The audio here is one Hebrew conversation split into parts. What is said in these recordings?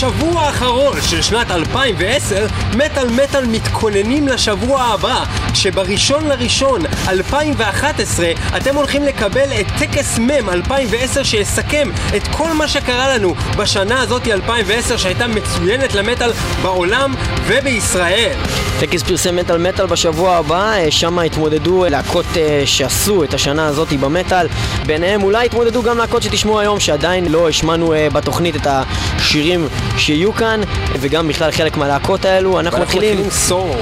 בשבוע האחרון של שנת 2010, מטאל מטאל מתכוננים לשבוע הבא, כשבראשון לראשון 2011 אתם הולכים לקבל את טקס מם 2010 שיסכם את כל מה שקרה לנו בשנה הזאת 2010 שהייתה מצוינת למטאל בעולם ובישראל. טקס פרסם מטאל מטאל בשבוע הבא, אה, שם התמודדו להקות אה, שעשו את השנה הזאת במטאל, ביניהם אולי התמודדו גם להקות שתשמעו היום שעדיין לא השמענו אה, בתוכנית את השירים שיהיו כאן, וגם בכלל חלק מהלהקות האלו. אנחנו מתחילים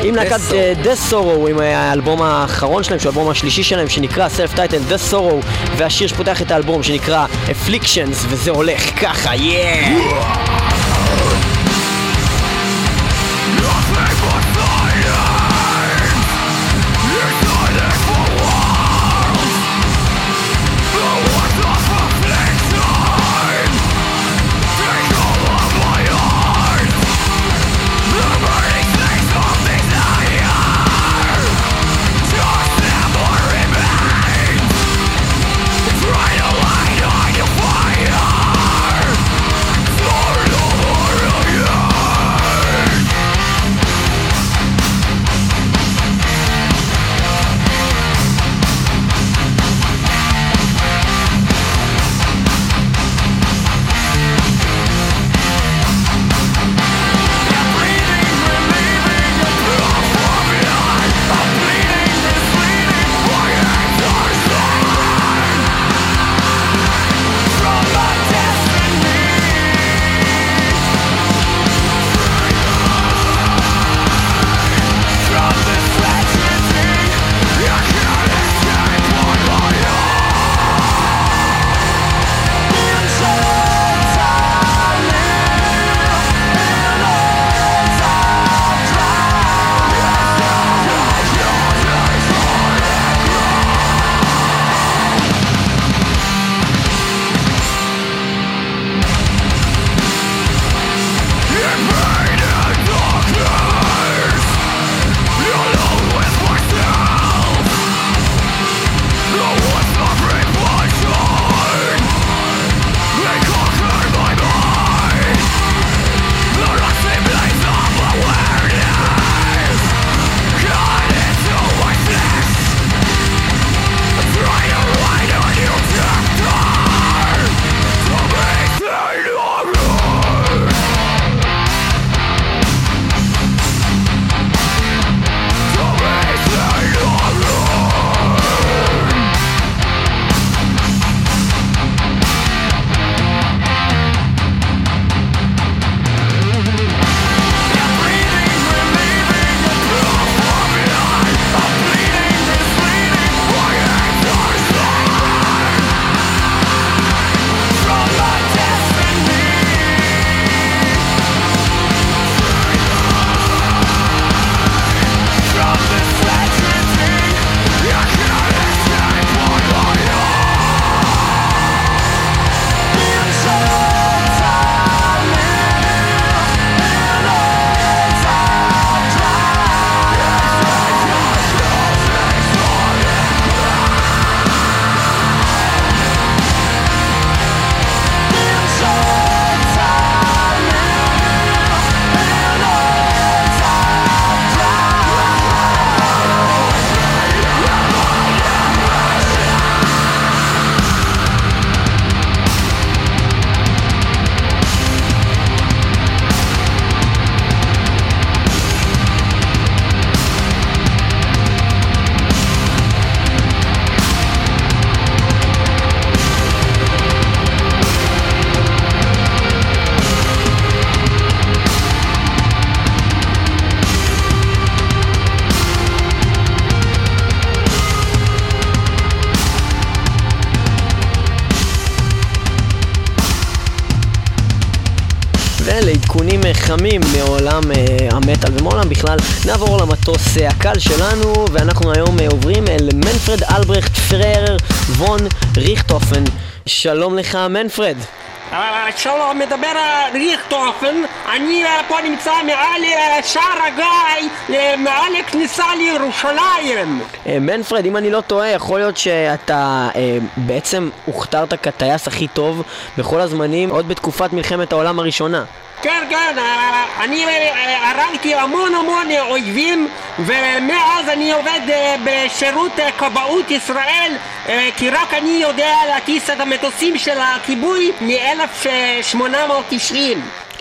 עם להקת Death Sorrow, עם האלבום האחרון שלהם, שהוא האלבום השלישי שלהם, שנקרא Self Title Death Sorrow, והשיר שפותח את האלבום שנקרא Afflictions, וזה הולך ככה, יאה! חמים מעולם uh, המטאל ומעולם בכלל, נעבור למטוס uh, הקל שלנו, ואנחנו היום uh, עוברים אל מנפרד אלברכט פרר וון ריכטופן. שלום לך מנפרד. שלום, מדבר ריכטופן, אני פה נמצא מעל שער הגיא, מעל הכניסה לירושלים. מנפרד, אם אני לא טועה, יכול להיות שאתה בעצם הוכתרת כטייס הכי טוב בכל הזמנים, עוד בתקופת מלחמת העולם הראשונה. כן, כן, אה, אני אה, הרגתי המון המון אויבים ומאז אני עובד אה, בשירות כבאות ישראל כי רק אני יודע להטיס את המטוסים של הכיבוי מ-1890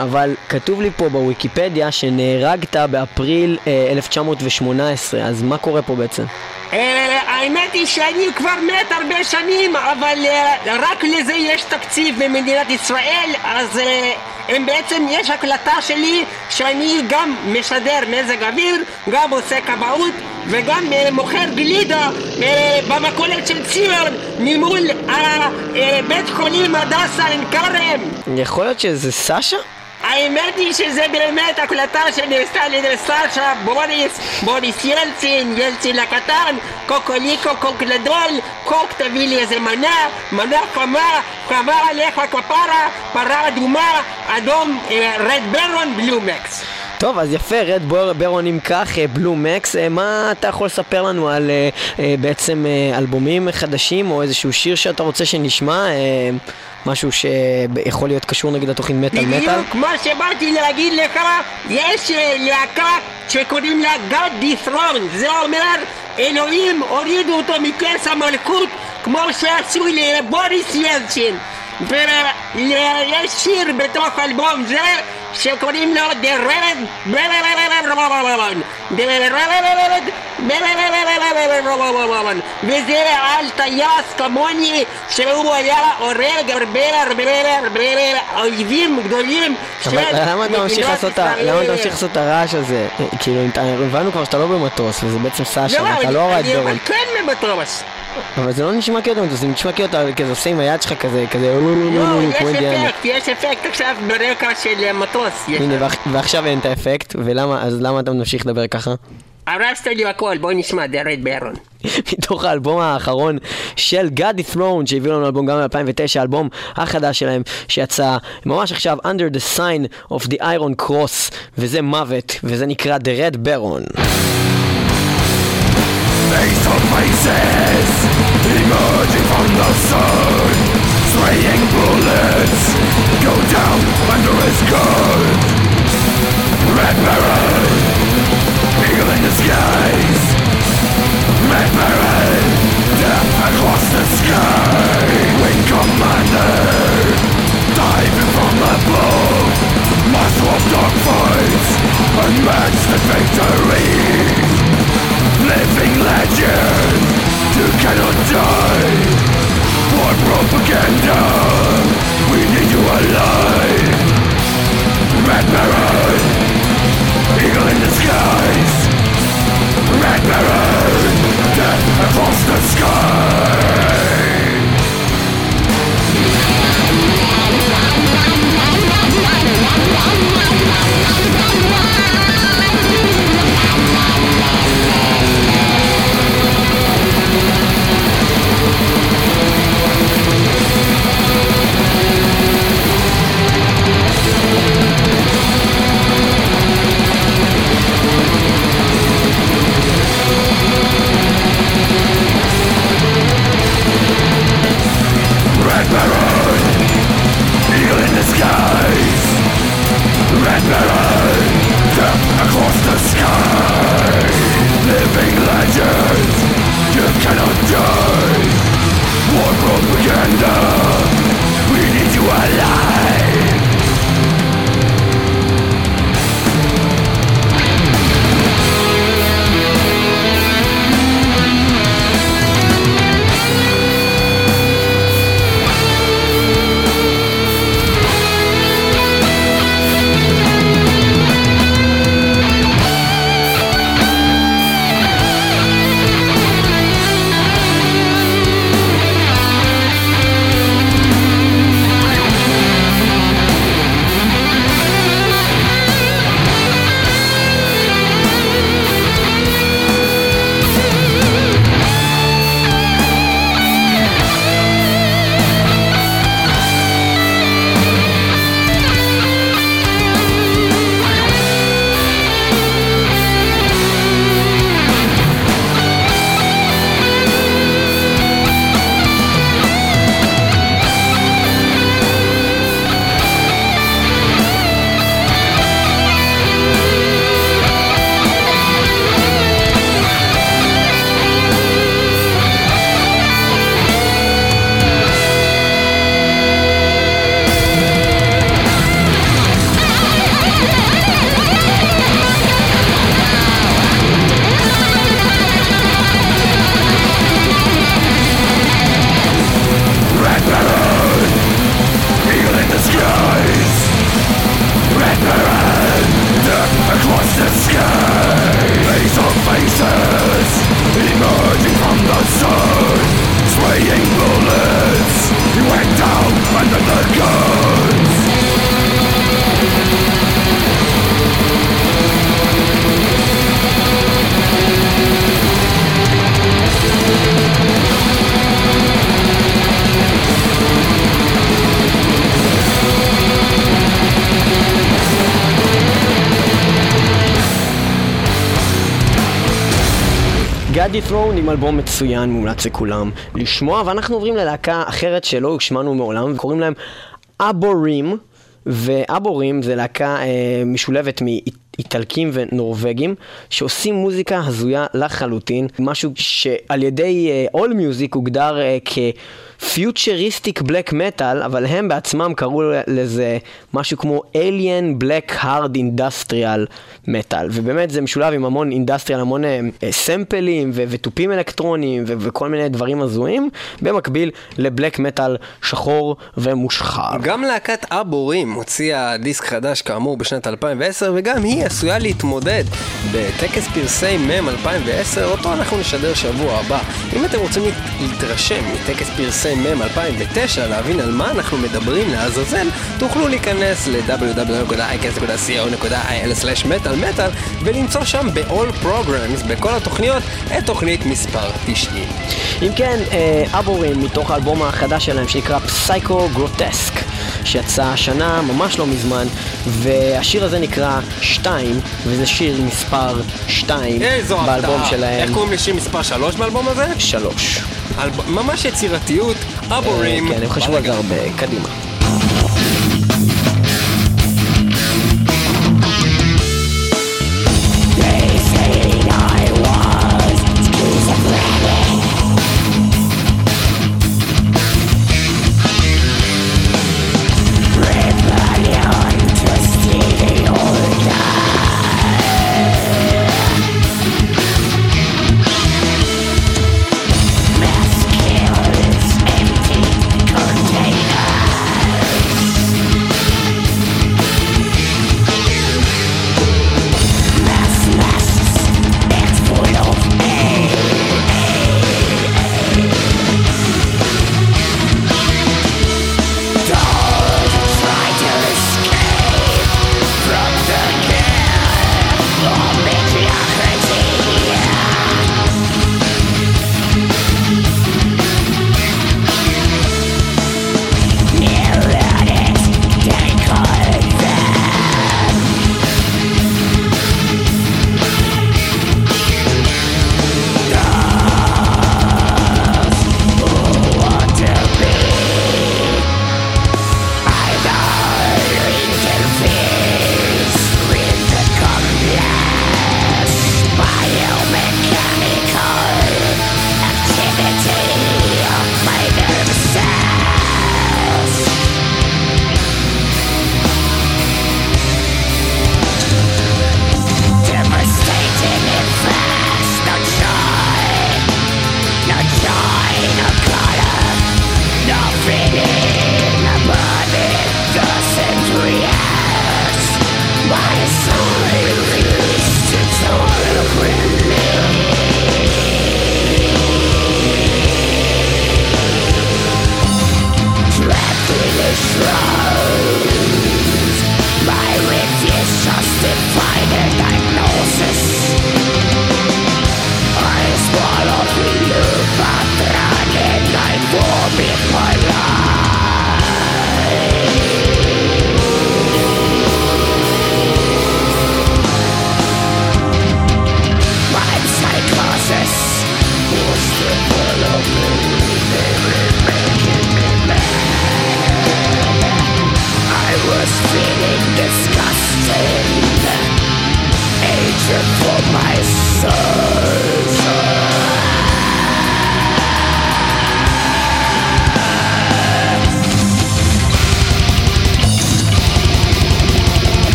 אבל כתוב לי פה בוויקיפדיה שנהרגת באפריל אה, 1918, אז מה קורה פה בעצם? אה, האמת היא שאני כבר מת הרבה שנים, אבל אה, רק לזה יש תקציב במדינת ישראל, אז אה, הם בעצם, יש הקלטה שלי שאני גם משדר מזג אוויר, גם עושה כבאות וגם מוכר גלידה במכולת של ציון ממול בית חולים הדסה עין כרם יכול להיות שזה סשה? האמת היא שזה באמת הקלטה שנעשתה על ידי סשה, בוריס, בוריס ילצין, ילצין הקטן, קוקוליקו, קוק גדול, קוק תביא לי איזה מנה, מנה חמה, חמה עליך כפרה, פרה אדומה, אדום, רד ברון, בלומקס. טוב, אז יפה, רד בור, ברון אם כך, אה, בלו מקס, אה, מה אתה יכול לספר לנו על אה, אה, בעצם אה, אלבומים חדשים או איזשהו שיר שאתה רוצה שנשמע? משהו שיכול להיות קשור נגיד לתוכנית מטאל מטאל? בדיוק מה שבאתי להגיד לך, יש אה, להקה שקוראים לה God Dethroned, זה אומר אלוהים הורידו אותו מכס המלכות כמו שעשו לבוריס ילצ'ין ויש שיר בתוך אלבום זה שקוראים לו The Baron וזה על טייס כמוני שהוא היה הורג הרבה הרבה אויבים גדולים של אתה מדינת ישראל. למה אתה ממשיך לעשות את הרעש הזה? כאילו, אתה- הבנו כבר שאתה לא במטוס, וזה בעצם סשה, לא, אני- לא רד אני ברון. אבל כן במטוס אבל זה לא נשמע כאילו מטוס, זה נשמע כאילו אתה כזה עושה עם היד שלך כזה, כזה, לא, יש כמו אינדיאני. אפקט, יש אפקט עכשיו ברקע של מטוס יש. הנה, ועכ- ועכשיו אין את האפקט, ולמה, אז למה אתה ממשיך לדבר ככה? הרסת לי הכל, בוא נשמע The Red Baron מתוך האלבום האחרון של God Throne שהביאו לנו אלבום גם ב-2009, האלבום החדש שלהם שיצא ממש עכשיו Under the Sign of the Iron Cross וזה מוות וזה נקרא The Red Baron. Face to faces, emerging from the sun, spraying bullets, go down under his gun. Red Baron, eagle in the skies. Red Baron, death across the sky. Wing commander, diving from above, master of dark fights, unmatched victory living legend. You cannot die. For propaganda. We need you alive. Red Baron. Eagle in the skies Red Baron. Death across the sky. Wow. Red Baron Eagle in the skies Red Baron Across the sky Living legend. אלבום מצוין, מומלץ לכולם לשמוע, ואנחנו עוברים ללהקה אחרת שלא השמענו מעולם, וקוראים להם אבורים, ואבורים זה להקה אה, משולבת מאיטלקים ונורבגים, שעושים מוזיקה הזויה לחלוטין, משהו שעל ידי אול אה, מיוזיק הוגדר אה, כ... futuristic black metal, אבל הם בעצמם קראו לזה משהו כמו Alien Black Hard Industrial Metal, ובאמת זה משולב עם המון אינדסטריאל, המון אה, סמפלים ותופים אלקטרוניים וכל מיני דברים הזויים, במקביל לבלק מטאל שחור ומושחר. גם להקת אבורים הוציאה דיסק חדש כאמור בשנת 2010, וגם היא עשויה להתמודד בטקס פרסי מ' 2010, אותו אנחנו נשדר שבוע הבא. אם אתם רוצים להתרשם מטקס פרסי מ 2009 להבין על מה אנחנו מדברים לעזאזל, תוכלו להיכנס ל-www.icast.co.il/מטאל ולמצוא שם ב-all programs, בכל התוכניות, את תוכנית מספר 90. אם כן, אה, אבורים מתוך האלבום החדש שלהם שנקרא פסייקו גרוטסק. שיצא השנה, ממש לא מזמן, והשיר הזה נקרא 2, וזה שיר מספר 2 באלבום שלהם. איך קוראים לשיר מספר 3 באלבום הזה? 3. ממש יצירתיות, אבורים. כן, הם חשבו על זה הרבה, קדימה.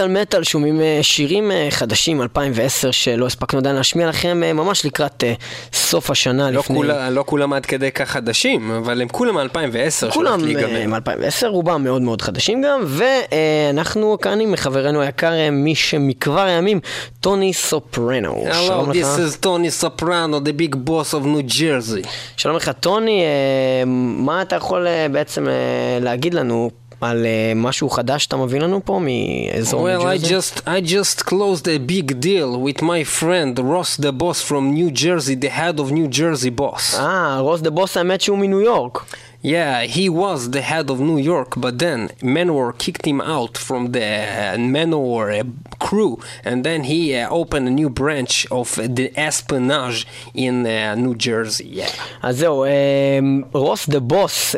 במטאל מטאל שומעים אה, שירים אה, חדשים 2010 שלא הספקנו עדיין להשמיע לכם אה, ממש לקראת סוף השנה לא לפני... כולה, לא כולם עד כדי כך חדשים, אבל הם כולם מ-2010 כולם מ-2010, רובם מאוד מאוד חדשים גם, ואנחנו כאן עם חברנו היקר משמכבר הימים, טוני סופרנו. Hello, this is Tony Soprano, the big boss of New Jersey. שלום לך טוני, מה אתה יכול בעצם להגיד לנו על uh, משהו חדש שאתה מביא לנו פה מאזור ניו ג'רזי? Well, I just, I just closed a big deal with my friend Ross the boss from New Jersey, the head of New Jersey boss. אה, רוס דה בוס האמת שהוא מניו יורק. Yeah, he was the head of New York, but then Manowar kicked him out from the uh, Manowar uh, crew, and then he uh, opened a new branch of the Espionage in uh, New Jersey. Yeah. אז זהו, רוס דה בוס,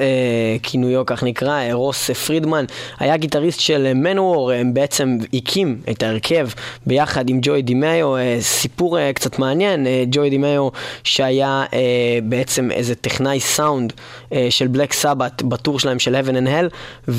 כינויו כך נקרא, רוס פרידמן, היה גיטריסט של מנוור, בעצם הקים את ההרכב ביחד עם ג'וי דימאיו, סיפור קצת מעניין, ג'וי דימאיו שהיה בעצם איזה טכנאי סאונד של בלק סבת ב tour שלהם של Heaven and Hell,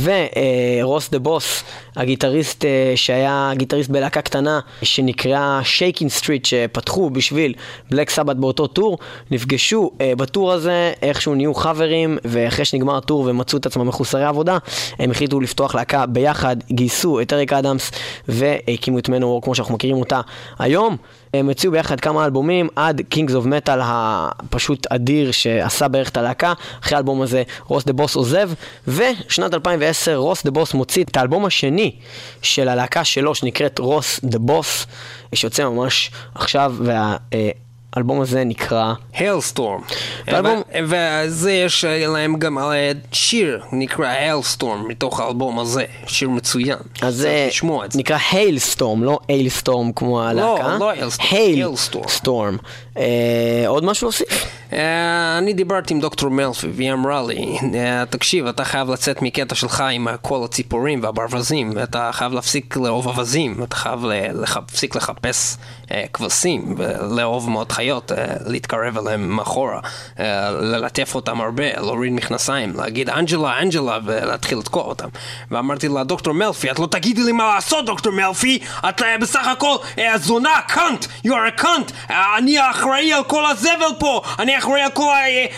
ורוס דה בוס, הגיטריסט אה, שהיה גיטריסט בלהקה קטנה שנקראה שייקין סטריט, שפתחו בשביל בלק סבת באותו tour, נפגשו אה, ב tour הזה, איכשהו נהיו חברים, ואחרי שנגמר ה tour ומצאו את עצמם מחוסרי עבודה, הם החליטו לפתוח להקה ביחד, גייסו את אריק אדמס והקימו את מנוור כמו שאנחנו מכירים אותה היום. הם הוציאו ביחד כמה אלבומים עד Kings of Metal הפשוט אדיר שעשה בערך את הלהקה. אחרי האלבום הזה רוס דה בוס עוזב, ושנת 2010 רוס דה בוס מוציא את האלבום השני של הלהקה שלו שנקראת רוס דה בוס, שיוצא ממש עכשיו, וה... האלבום הזה נקרא הלסטורם. וזה יש להם גם אה, שיר נקרא הלסטורם מתוך האלבום הזה, שיר מצוין. אז זה נקרא הלסטורם, לא הלסטורם כמו הלהקה. לא, לא הלסטורם. אה, עוד משהו להוסיף? אה, אני דיברתי עם דוקטור מלפי והיא אמרה לי, תקשיב, אתה חייב לצאת מקטע שלך עם כל הציפורים והברווזים, אתה חייב להפסיק לאהוב אווזים, אתה חייב להפסיק לחפש כבשים ולאהוב מאוד. חיות, אה, להתקרב אליהם מאחורה, אה, ללטף אותם הרבה, להוריד מכנסיים, להגיד אנג'לה, אנג'לה, ולהתחיל לתקוע אותם. ואמרתי לה, דוקטור מלפי, את לא תגידי לי מה לעשות, דוקטור מלפי, את אה, בסך הכל זונה, קאנט, you are a cunt, אני אחראי על כל הזבל פה, אני אחראי על כל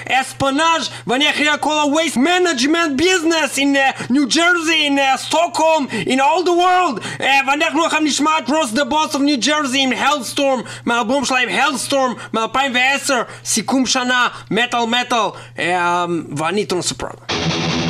האספנאז' ואני אחראי על כל ה-waste management business in New Jersey, in Stockholm, in all the world, ואנחנו עכשיו נשמע את רוס דה בוס of New Jersey עם הלסטורם, מהאלבום שלהם הלסטורם מ-2010, סיכום שנה, מטאל מטאל, אה, ואני טון סופרנו.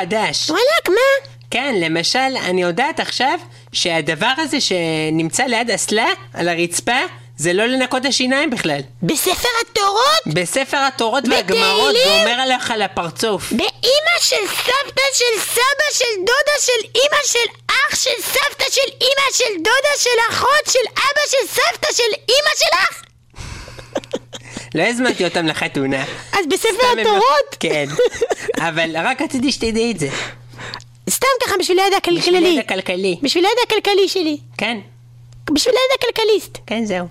חדש. וואלכ, מה? כן, למשל, אני יודעת עכשיו שהדבר הזה שנמצא ליד אסלה, על הרצפה, זה לא לנקות השיניים בכלל. בספר התורות? בספר התורות? והגמרות, זה אומר עליך לפרצוף. באימא של סבתא של סבא של דודה של אימא של אח של סבתא של אימא של דודה של אחות של אבא של סבתא של אימא שלך? לא הזמנתי אותם לחתונה. אז בספר הם- התורות? כן. אבל רק רציתי שתדעי את זה. סתם ככה בשביל הידע בשביל הכלכלי. ידע כלכלי. בשביל הידע הכלכלי שלי. כן, בשביל הידע הכלכליסט. כן, זהו.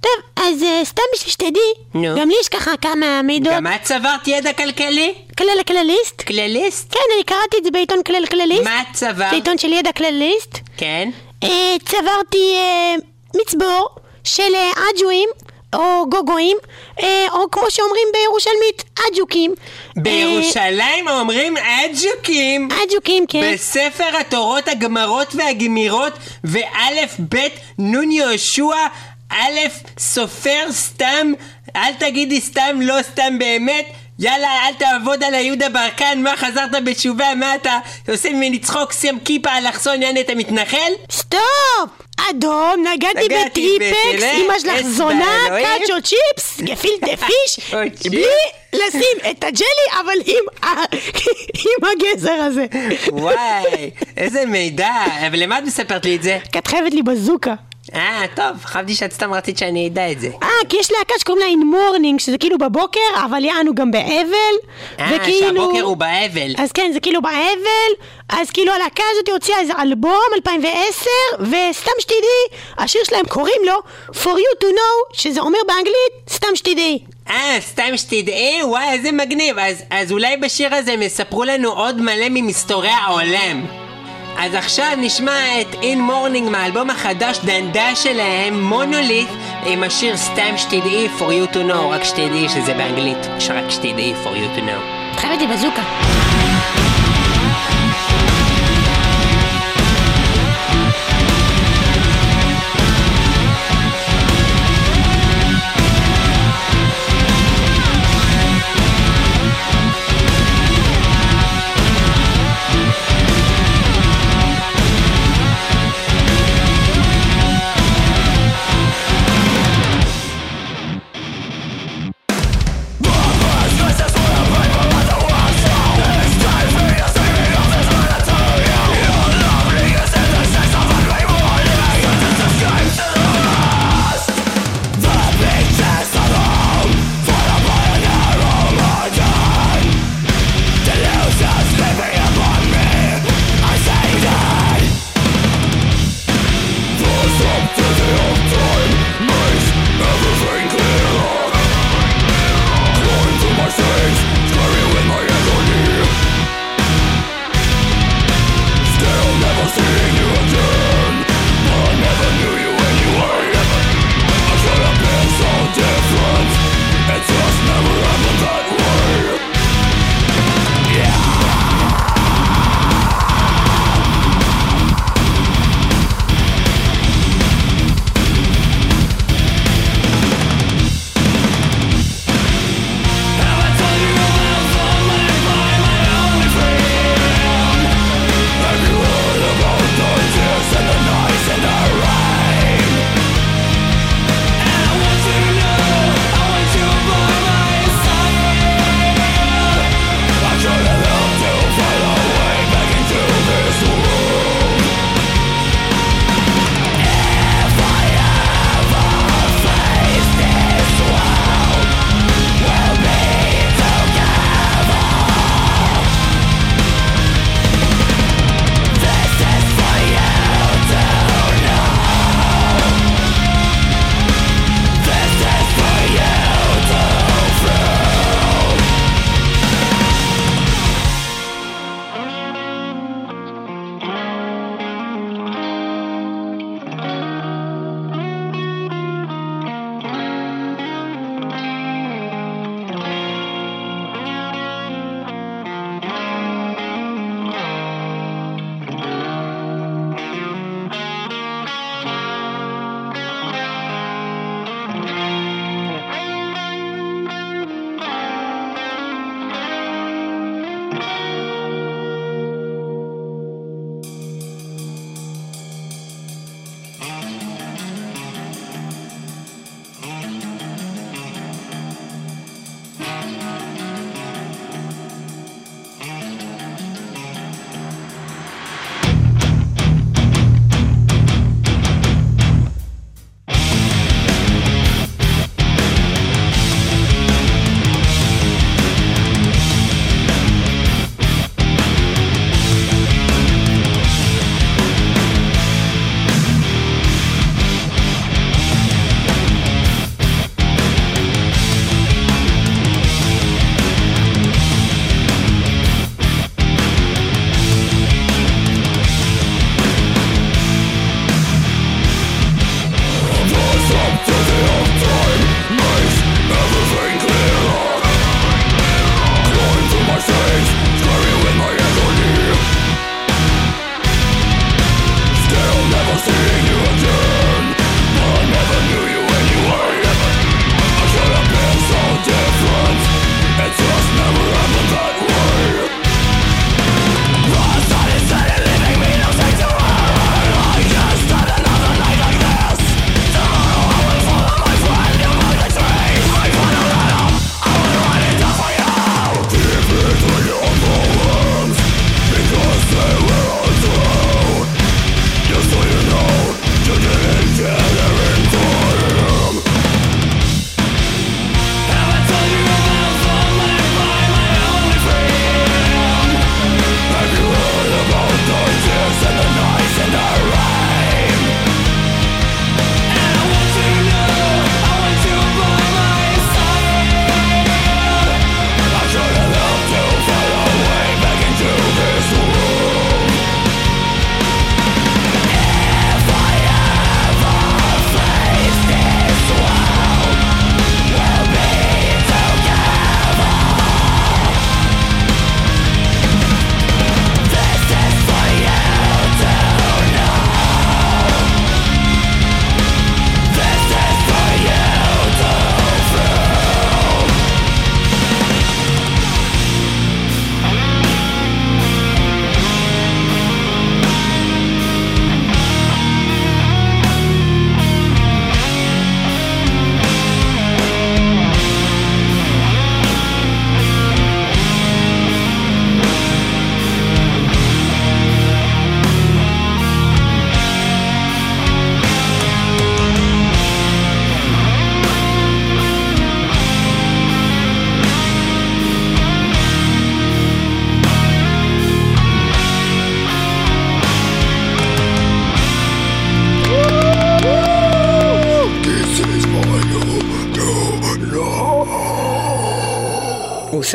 טוב, אז אה, סתם בשביל שתדעי, נו. גם לי יש ככה כמה מידות. גם את צברת ידע כלכלי? כלל הכלליסט? כלליסט? כן, אני קראתי את זה בעיתון כלל כלליסט. מה את צברת? זה עיתון של ידע כלליסט. כן. אה, צברתי אה, מצבור של אה, אג'ואים, או גוגואים, אה, או כמו שאומרים בירושלמית, אג'וקים. בירושלים אומרים אג'וקים. אה, אג'וקים, כן. בספר התורות, הגמרות והגמירות, ואלף בית נון יהושע, א' סופר סתם, אל תגידי סתם, לא סתם באמת. יאללה, אל תעבוד על היהודה ברקן, מה חזרת בתשובה, מה אתה עושה ממני צחוק, שם כיפה אלכסון, יעני אתה מתנחל? סטופ! אדום, נגעתי בטריפקס, אמא שלך זונה. קאצ'ו צ'יפס, גפילטה פיש. בלי לשים את הג'לי, אבל עם הגזר הזה. וואי, איזה מידע, אבל למה את מספרת לי את זה? כי את חייבת לי בזוקה. אה, טוב, חשבתי שאת סתם רצית שאני אדע את זה. אה, כי יש להקה שקוראים לה In Mourning, שזה כאילו בבוקר, אבל יענו גם באבל. אה, וכאילו- שהבוקר הוא באבל. אז כן, זה כאילו באבל, אז כאילו הלהקה הזאת הוציאה איזה אלבום, 2010, וסתם שתדעי, השיר שלהם קוראים לו For You To Know, שזה אומר באנגלית, סתם שתדעי. אה, סתם שתדעי, וואי, איזה מגניב. אז, אז אולי בשיר הזה הם יספרו לנו עוד מלא ממסתורי העולם. אז עכשיו נשמע את In Morning מהאלבום החדש דנדה שלהם, מונוליט, עם השיר סתם שתדעי For You To Know, רק שתדעי שזה באנגלית, שרק שתדעי For You To Know. את חייבת לי בזוקה.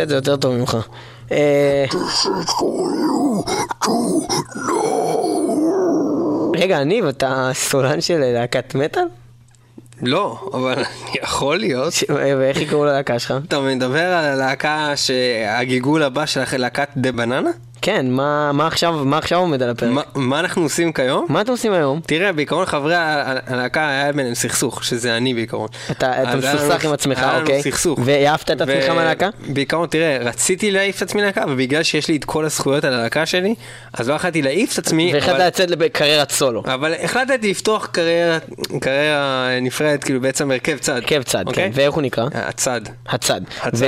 עושה את זה יותר טוב ממך. אה, רגע, ניב, אתה סולן של להקת מטאל? לא, אבל יכול להיות. ואיך יקראו ללהקה שלך? אתה מדבר על הלהקה שהגלגול הבא של להקת דה בננה? כן, מה מה עכשיו מה עכשיו עומד על הפרק? מה- מה אנחנו עושים כיום? מה אתם עושים היום? תראה, בעיקרון חברי הלהקה היה ביניהם סכסוך, שזה אני בעיקרון. אתה אתה היה לנו- מסוכסך עם עצמך, היה לנו אוקיי? סכסוך. והעפת את עצמך ו- מהלהקה? בעיקרון, תראה, רציתי להעיף את עצמי להקה, ובגלל שיש לי את כל הזכויות על הלהקה שלי, אז לא יכולתי להעיף את עצמי, והחלטת אבל- לצאת לקריירת סולו. אבל החלטתי לפתוח קריירה, קריירה נפרדת, כאילו בעצם הרכב צד. הרכב צד, אוקיי? כן. ואיך הוא נקרא? הצד. הצד. הצד.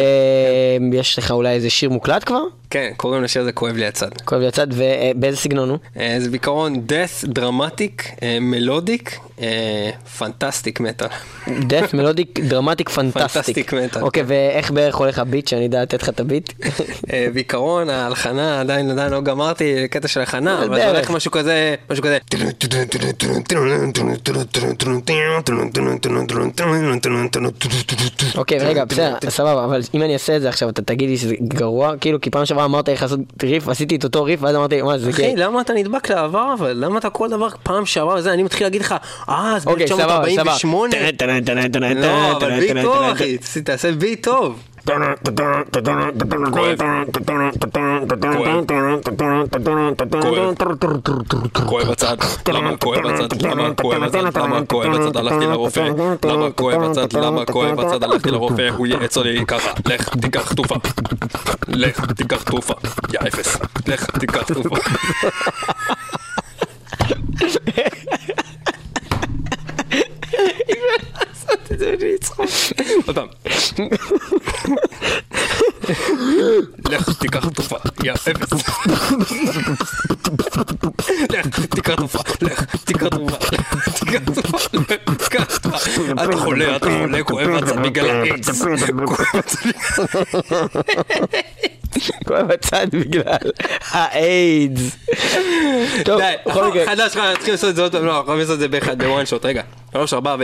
ויש לך אולי איזה שיר מוקלט כבר? כן, קוראים לשיר הזה כואב לי הצד. כואב לי הצד, ובאיזה סגנון הוא? אה, זה בעיקרון death דרמטיק, מלודיק, פנטסטיק מטאל. מלודיק דרמטיק פנטסטיק. Fantastic metal, אוקיי, ואיך בערך הולך הביט, שאני יודע לתת לך את הביט? אה, בעיקרון ההלחנה עדיין עדיין לא גמרתי קטע של הכנה, אבל זה. הולך משהו כזה, משהו כזה. אוקיי, רגע, בסדר, סבבה, אבל אם אני אעשה את זה עכשיו, אתה תגיד לי שזה גרוע, כאילו, כי פעם שעברה אמרת איך לעשות ריף, עשיתי את אותו ריף, ואז אמרתי, מה זה, אחי, למה אתה נדבק לעבר אבל? למה אתה כל דבר פעם שעברה וזה? אני מתחיל להגיד לך, אה, אז אוקיי, סבבה, ב-1948. לא, אבל בי טוב, אחי, תעשה בי טוב. כואב הצד, למה כואב הצד, למה כואב הצד, למה כואב הצד, הלכתי לרופא, למה כואב הצד, למה כואב הצד, הלכתי לרופא, הוא ייעץ לי ככה, לך תיקח תרופה, לך תיקח תרופה, יא אפס, לך תיקח תרופה. עוד פעם. לך תיקח תרופה, יא אפס. לך תיקח תרופה, לך תיקח תרופה, תיקח תרופה, תיקח תרופה. אתה חולה, אתה חולה, כואב הצד בגלל האיידס. כואב הצד בגלל האיידס. טוב, בכל מקרה, חדש, חדש, נתחיל לעשות את זה עוד פעם, לא, אנחנו יכולים לעשות את זה באחד, בוואן שוט, רגע. שלוש, ארבע ו...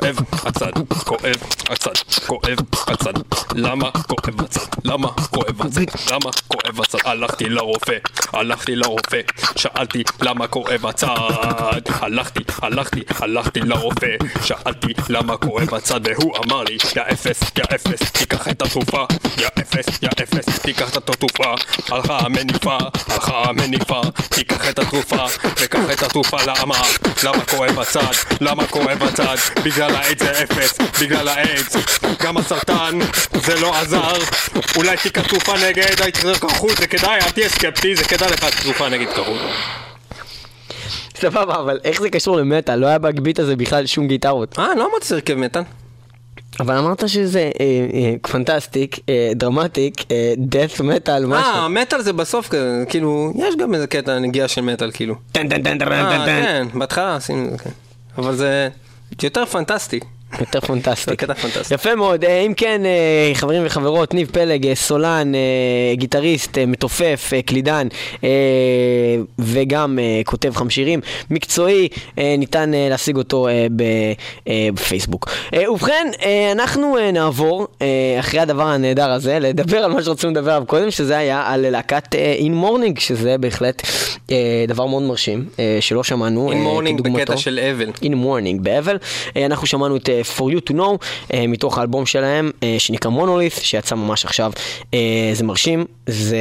כואב הצד, כואב הצד, כואב הצד, למה כואב הצד, למה כואב הצד, למה כואב הצד, הלכתי לרופא, הלכתי לרופא, שאלתי למה כואב הצד, הלכתי, הלכתי, הלכתי לרופא, שאלתי למה כואב הצד, והוא אמר לי, יא אפס, יא אפס, תיקח את התרופה, יא אפס, יא אפס, תיקח את התרופה, הלכה המניפה, הלכה המניפה, תיקח את התרופה, וקח את התרופה, למה, למה כואב הצד, למה כואב הצד, בגלל האיידס זה אפס, בגלל האיידס, גם הסרטן, זה לא עזר, אולי תיקח תרופה נגד ההתרקחות, זה כדאי, אל תהיה סקפטי, זה כדאי לך תרופה נגד התרקחות. סבבה, אבל איך זה קשור למטאל? לא היה בגביט הזה בכלל שום גיטרות. אה, לא אמרתי שזה הרכב מטאל. אבל אמרת שזה אה, אה, fantastic, אה, dramatic, death metal, משהו. אה, מטאל זה בסוף כזה, כאילו, יש גם איזה קטע נגיעה של מטאל, כאילו. טן טן טן טן טן טן. כן, בהתחלה עשינו את זה, כן. אבל זה יותר פנטסטי. יותר פנטסטי. זה קטע פנטסטי. יפה מאוד. אה, אם כן, אה, חברים וחברות, ניב פלג, אה, סולן, גיטריסט, מתופף, קלידן, וגם כותב חמשירים, מקצועי, ניתן להשיג אותו בפייסבוק. ובכן, אנחנו נעבור, אחרי הדבר הנהדר הזה, לדבר על מה שרצינו לדבר עליו קודם, שזה היה על להקת In Mourning, שזה בהחלט דבר מאוד מרשים, שלא שמענו. In Mourning כדוגמתו. בקטע של אבל. In Mourning באבל. אנחנו שמענו את For You To Know אה, מתוך האלבום שלהם אה, שנקרא מונוליף שיצא ממש עכשיו. אה, זה מרשים, זה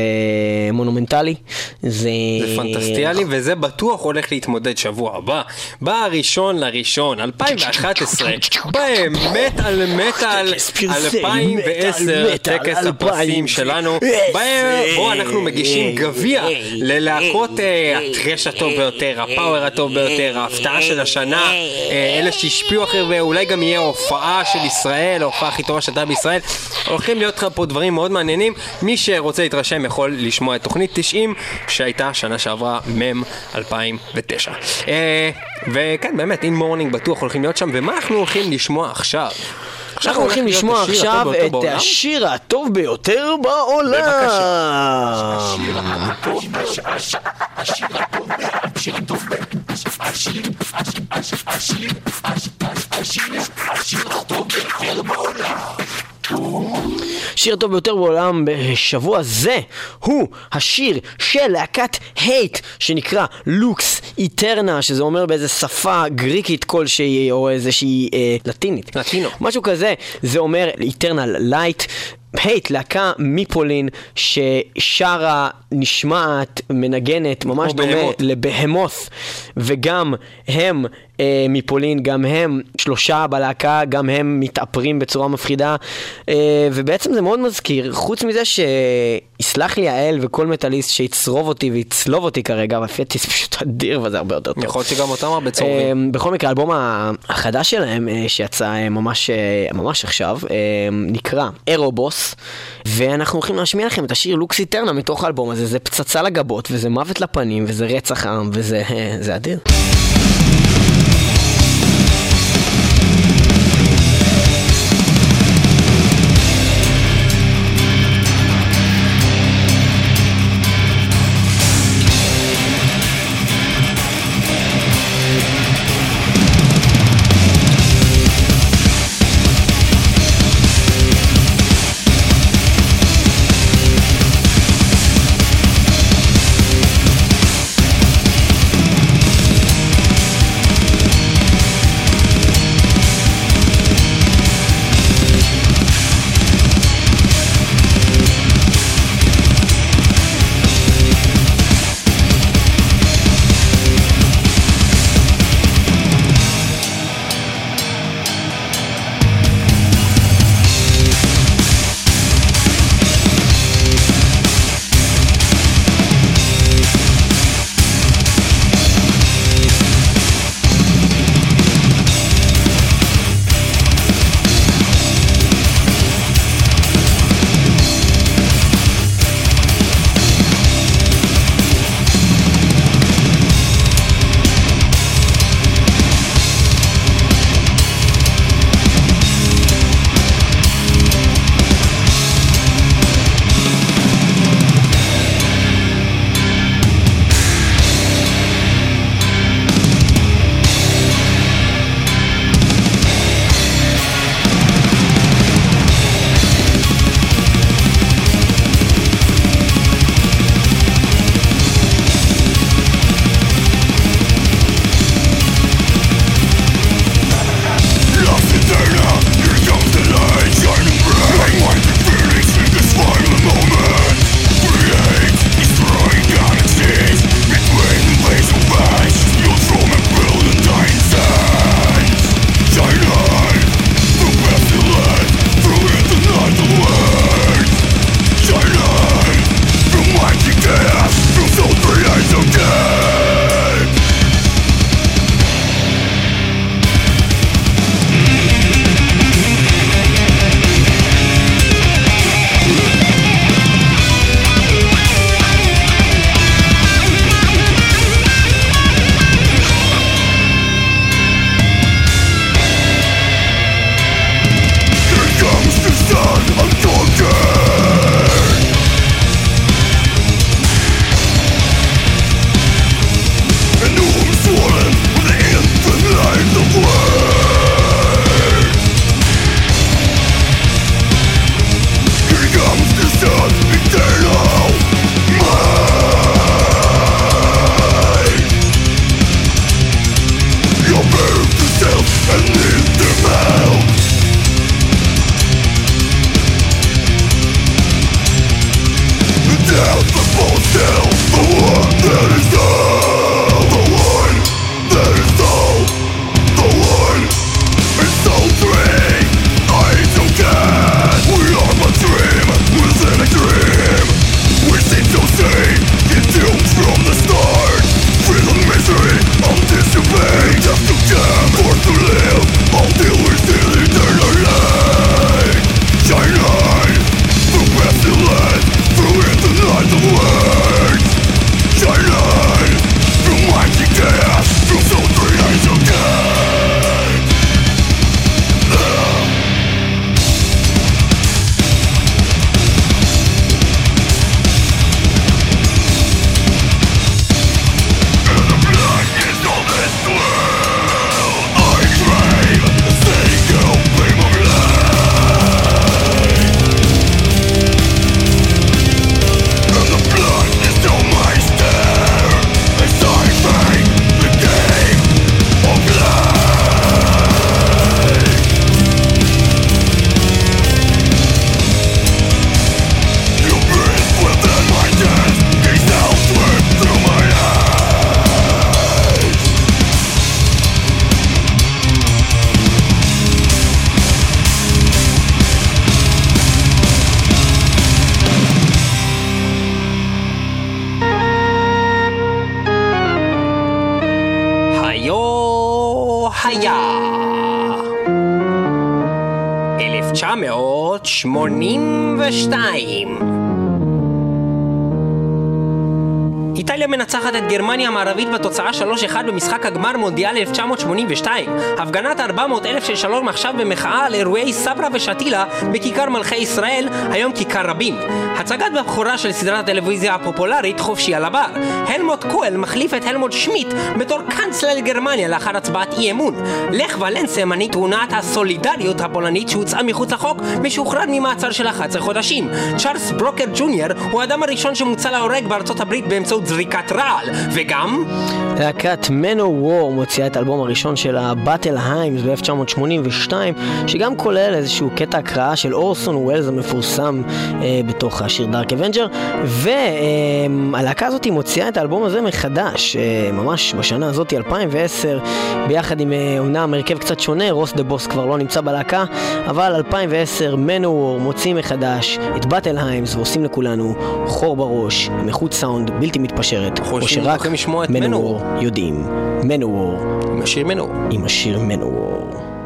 מונומנטלי, זה... זה פנטסטיאלי, וזה בטוח הולך להתמודד שבוע הבא. בראשון לראשון, 2011, באמת על מטאל טקס פרסי 2010, מטאל טקס 2010. הפרסים שלנו, בו אנחנו מגישים גביע ללהקות הטרש הטוב ביותר, הפאוור הטוב ביותר, ההפתעה של השנה, אלה שהשפיעו אחרי, ואולי גם יהיה הופעה של ישראל, ההופעה הכי טובה שהייתה בישראל. הולכים להיות לך פה דברים מאוד מעניינים. מי שרוצה להתרשם יכול לשמוע את תוכנית 90, שהייתה שנה שעברה, מ' 2009. אה, וכן, באמת, In Mourning בטוח הולכים להיות שם, ומה אנחנו הולכים לשמוע עכשיו? עכשיו אנחנו הולכים הולך להיות לשמוע השיר הטוב עכשיו ביותר את בעולם? השיר הטוב ביותר בעולם. השיר הטוב ביותר בעולם בשבוע זה הוא השיר של להקת Hate שנקרא Lux Aeterna שזה אומר באיזה שפה גריקית כלשהי או איזושהי אה, לטינית. לטינו. משהו כזה, זה אומר Eternal Light. Hate, להקה מפולין ששרה, נשמעת, מנגנת, ממש דומה Behemoth. ל Behemoth וגם הם אה, מפולין, גם הם שלושה בלהקה, גם הם מתאפרים בצורה מפחידה אה, ובעצם זה מאוד מזכיר, חוץ מזה שיסלח לי האל וכל מטאליסט שיצרוב אותי ויצלוב אותי כרגע, אבל פיאטיס פשוט אדיר וזה הרבה יותר טוב. יכול להיות שגם אותם הרבה צורבים. אה, בכל מקרה, האלבום החדש שלהם, אה, שיצא אה, ממש, אה, ממש עכשיו, אה, נקרא אירובוס, ואנחנו הולכים להשמיע לכם את השיר לוקס איטרנה מתוך האלבום הזה, זה פצצה לגבות, וזה מוות לפנים, וזה רצח עם, וזה אה, אדיר. את גרמניה המערבית בתוצאה 3-1 במשחק הגמר מונדיאל 1982. הפגנת 400 אלף של שלום עכשיו במחאה על אירועי סברה ושתילה בכיכר מלכי ישראל, היום כיכר רבין. הצגת בכורה של סדרת הטלוויזיה הפופולרית חופשי על הבר. הלמוט קואל מחליף את הלמוט שמיט בתור קאנצלר גרמניה לאחר הצבעת אי אמון. לך ולנסה מנהיג תאונת הסולידריות הפולנית שהוצאה מחוץ לחוק ושוחרר ממעצר של 11 חודשים. צ'ארלס ברוקר ג'וניור הוא האדם הראשון שמוצא להורג בארצות הברית באמצעות זריקת רעל, וגם... להקת Manowar מוציאה את האלבום הראשון שלה, Battle Hymns ב-1982, שגם כולל איזשהו קטע הקראה של אורסון ווילס המפורסם אה, בתוך השיר Dark Avenger, והלהקה אה, הזאת מוציאה את האלבום הזה מחדש, אה, ממש בשנה הזאת, 2010, ביחד עם אה, אומנם הרכב קצת שונה, Ross the Boss כבר לא נמצא בלהקה, אבל 2010 מנו וור מוציאים מחדש את באטל היימס ועושים לכולנו חור בראש, עם איכות סאונד בלתי מתפשרת, אנחנו שרק מנוור יודעים. מנוור עם השיר מנור. עם השיר מנוור.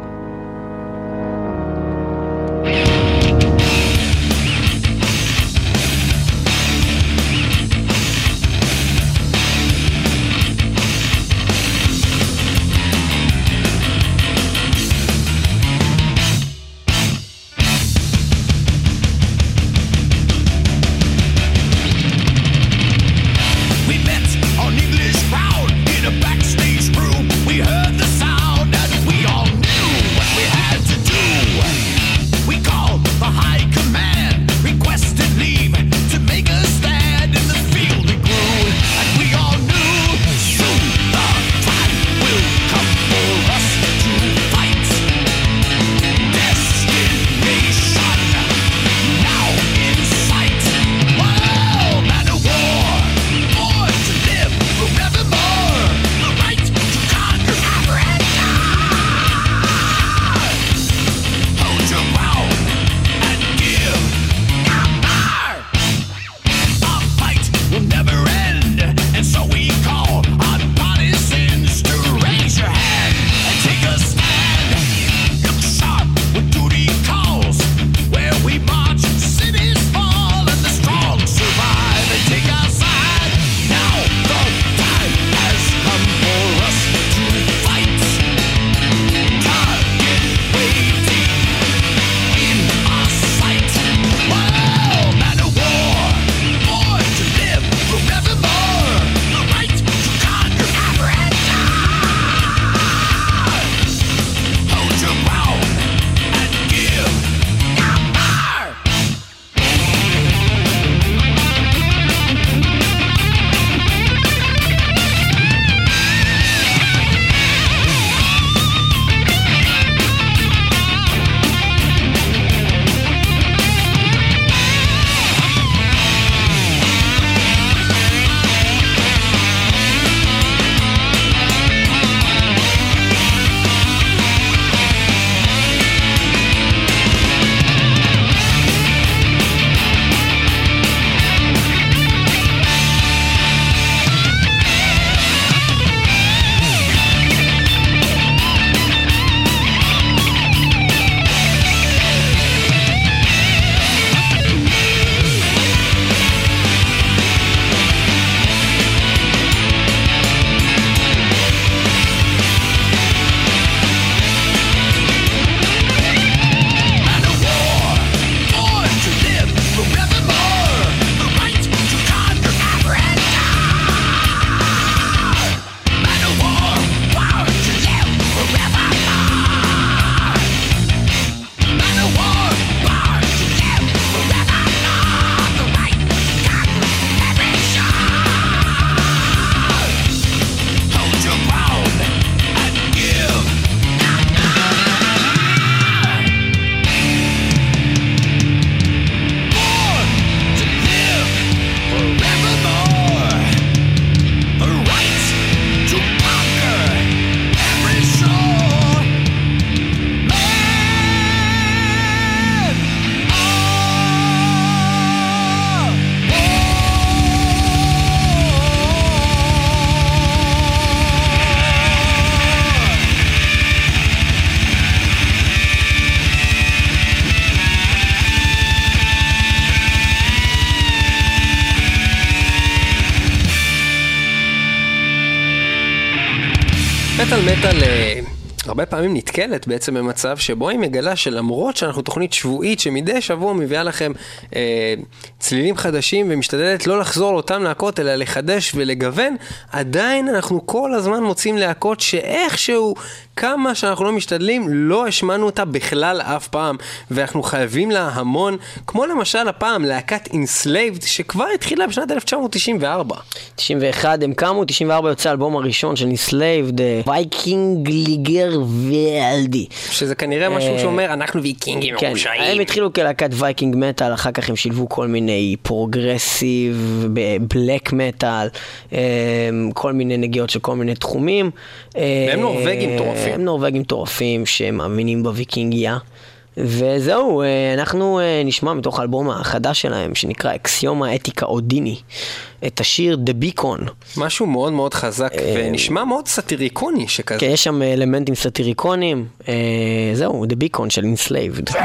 הרבה פעמים נתקלת בעצם במצב שבו היא מגלה שלמרות שאנחנו תוכנית שבועית שמדי שבוע מביאה לכם אה, צלילים חדשים ומשתדלת לא לחזור לאותן להקות אלא לחדש ולגוון, עדיין אנחנו כל הזמן מוצאים להקות שאיכשהו כמה שאנחנו לא משתדלים לא השמענו אותה בכלל אף פעם ואנחנו חייבים לה המון, כמו למשל הפעם להקת Enslaved שכבר התחילה בשנת 1994. 91 הם קמו, 94 יוצא האלבום הראשון של Enslaved, Vikingligr Veldi. שזה כנראה משהו אה, שאומר אנחנו ויקינגים כן, מרושעים. הם התחילו כלהקת Viking metal, אחר כך הם שילבו כל מיני progressive, black metal, אה, כל מיני נגיעות של כל מיני תחומים. אה, והם נורבגים מטורפים. הם נורבגים מטורפים שמאמינים בוויקינגיה. וזהו, אה, אנחנו אה, נשמע מתוך האלבום החדש שלהם, שנקרא Axioma Ethica Odini, את השיר The Beacon. משהו מאוד מאוד חזק ונשמע מאוד סאטיריקוני שכזה. כן, יש שם אלמנטים סאטיריקונים. אה, זהו, The Beacon של Enslaved.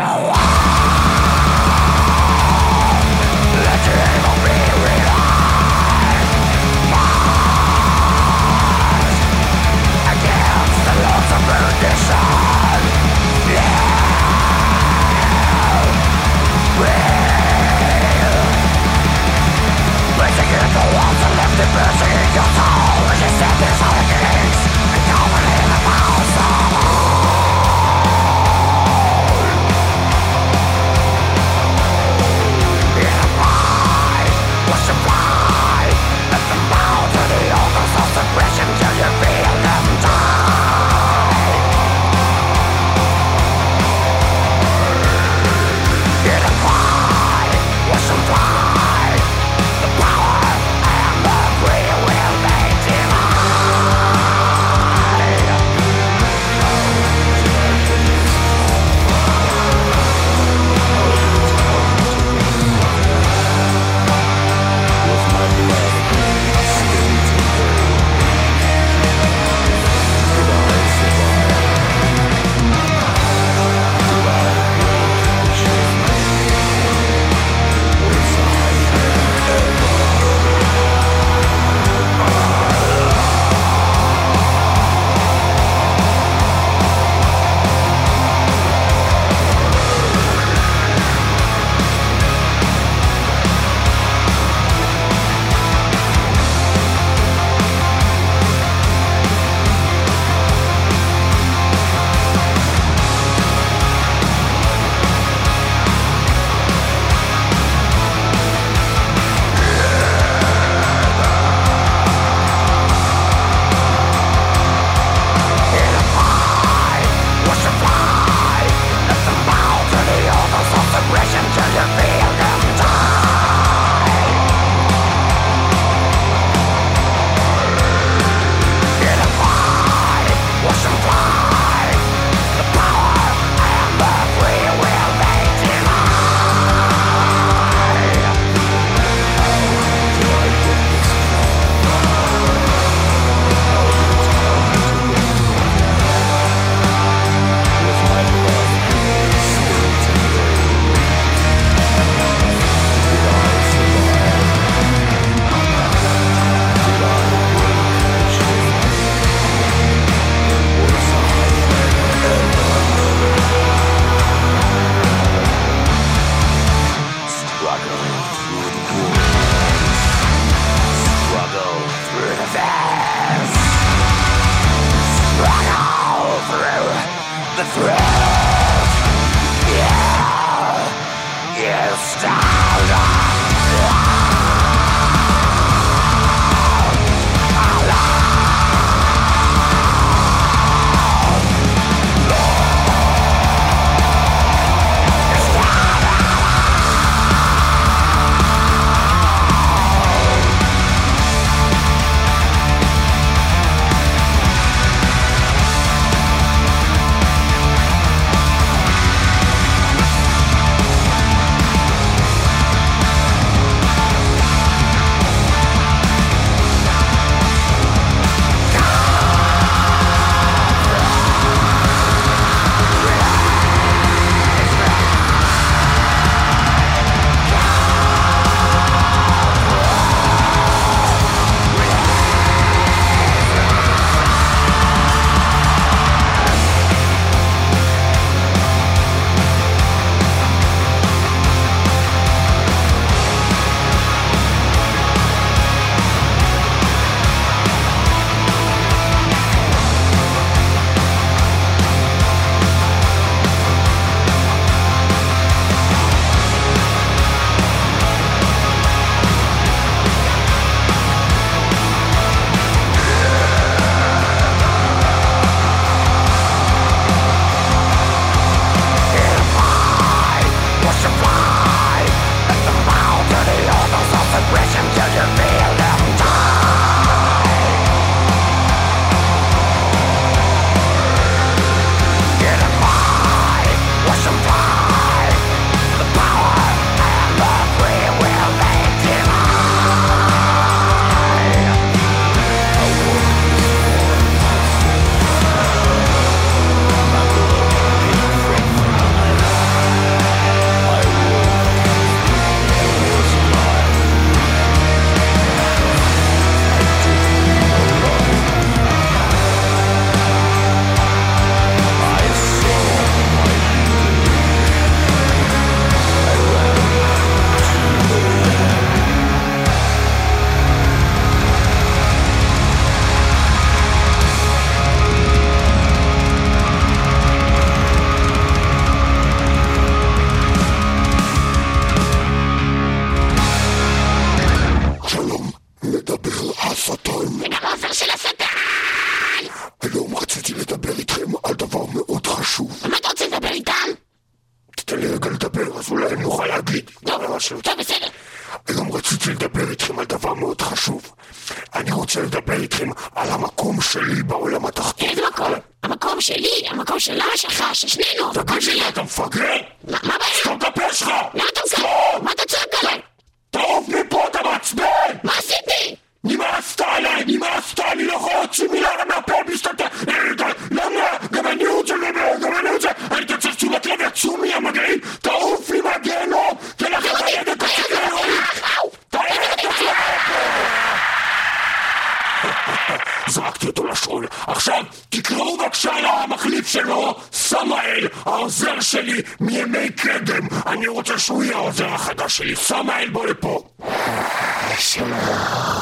מימי קדם. אני רוצה שהוא יהיה העוזר החדש שלי. סמאל, בוא לפה.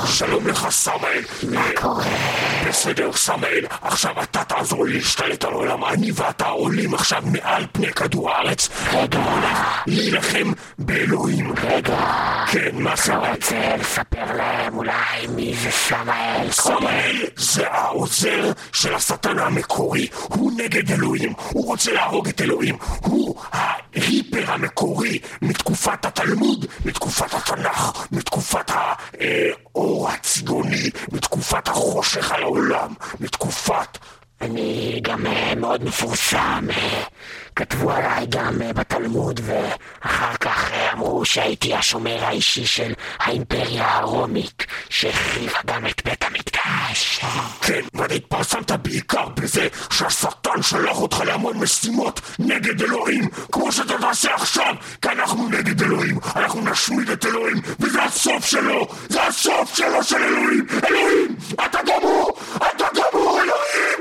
שלום לך, סמאל. מה קורה? בסדר, סמאל. עכשיו אתה תעזור לי להשתלט על העולם. אני ואתה עולים עכשיו מעל פני כדור הארץ. רגע. להילחם באלוהים. רגע. כן, מה סמאל? רוצה לספר להם אולי מי זה סמאל? סמאל זה העוזר של השטן המקורי, הוא נגד אלוהים, הוא רוצה להרוג את אלוהים, הוא ההיפר המקורי מתקופת התלמוד, מתקופת התנ"ך, מתקופת האור הציוני, מתקופת החושך על העולם, מתקופת... אני גם אה, מאוד מפורסם, אה, כתבו עליי גם אה, בתלמוד ואחר כך אמרו שהייתי השומר האישי של האימפריה הרומית שהחריבה גם את בית המקדש. כן, ואתה התפרסמת בעיקר בזה שהשטן שלח אותך להמון משימות נגד אלוהים, כמו שאתה תעשה עכשיו, כי אנחנו נגד אלוהים, אנחנו נשמיד את אלוהים, וזה הסוף שלו, זה הסוף שלו של אלוהים, אלוהים, אתה גמור, אתה גמור, אלוהים,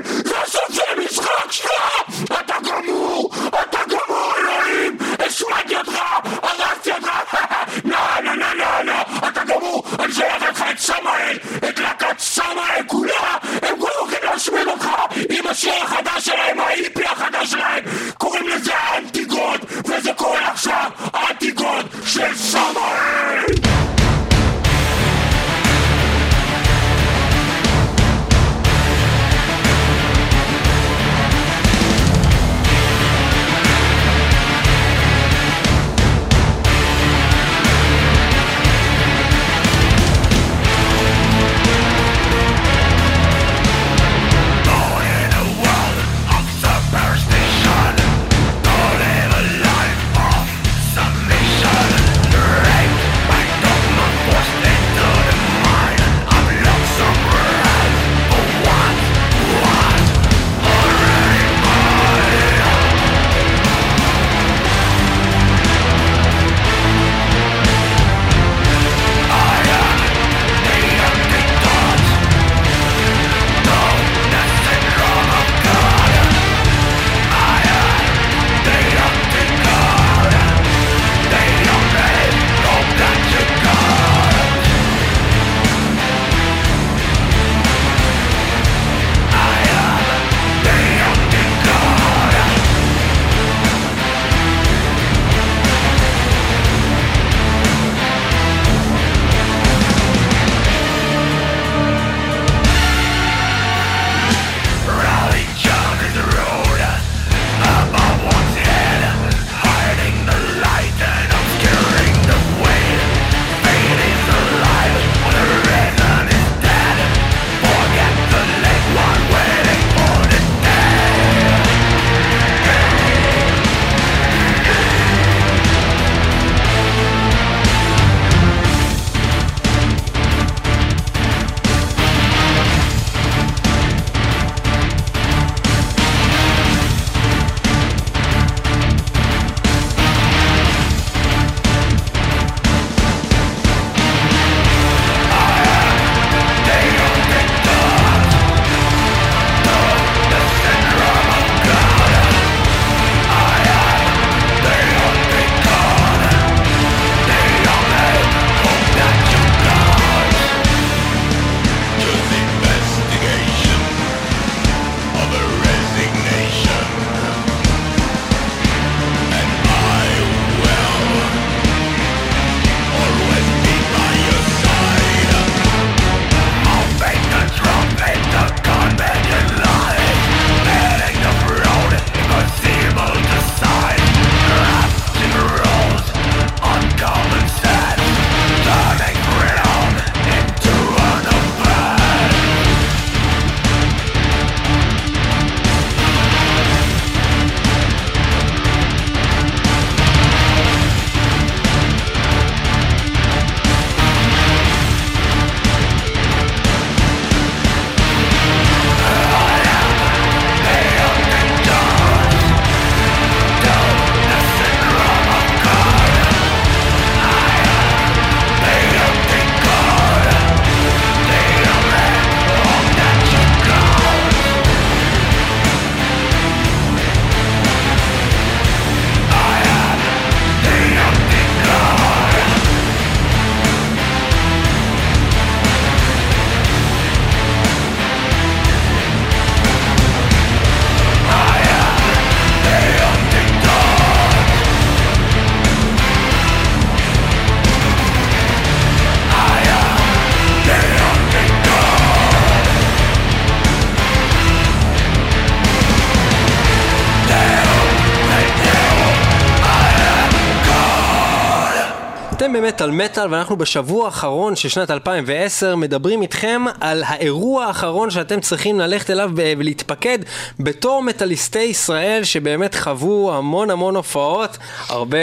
זה הסוף של המשחק שלך, אתה גמור, אתה גמור, אלוהים, השמדתי אותך, הרסתי אותך, לא, לא, לא, לא, לא, אתה גמור, אני שולח לך את סמאל, את להקת סמאל כולה, הם כולם הולכים להשמיד אותך! עם השיר החדש שלהם, האיפי החדש שלהם, קוראים לזה אנטיגוד, וזה קורה עכשיו, אנטיגוד של סמאל! במטאל מטאל ואנחנו בשבוע האחרון של שנת 2010 מדברים איתכם על האירוע האחרון שאתם צריכים ללכת אליו ולהתפקד בתור מטאליסטי ישראל שבאמת חוו המון המון הופעות, הרבה...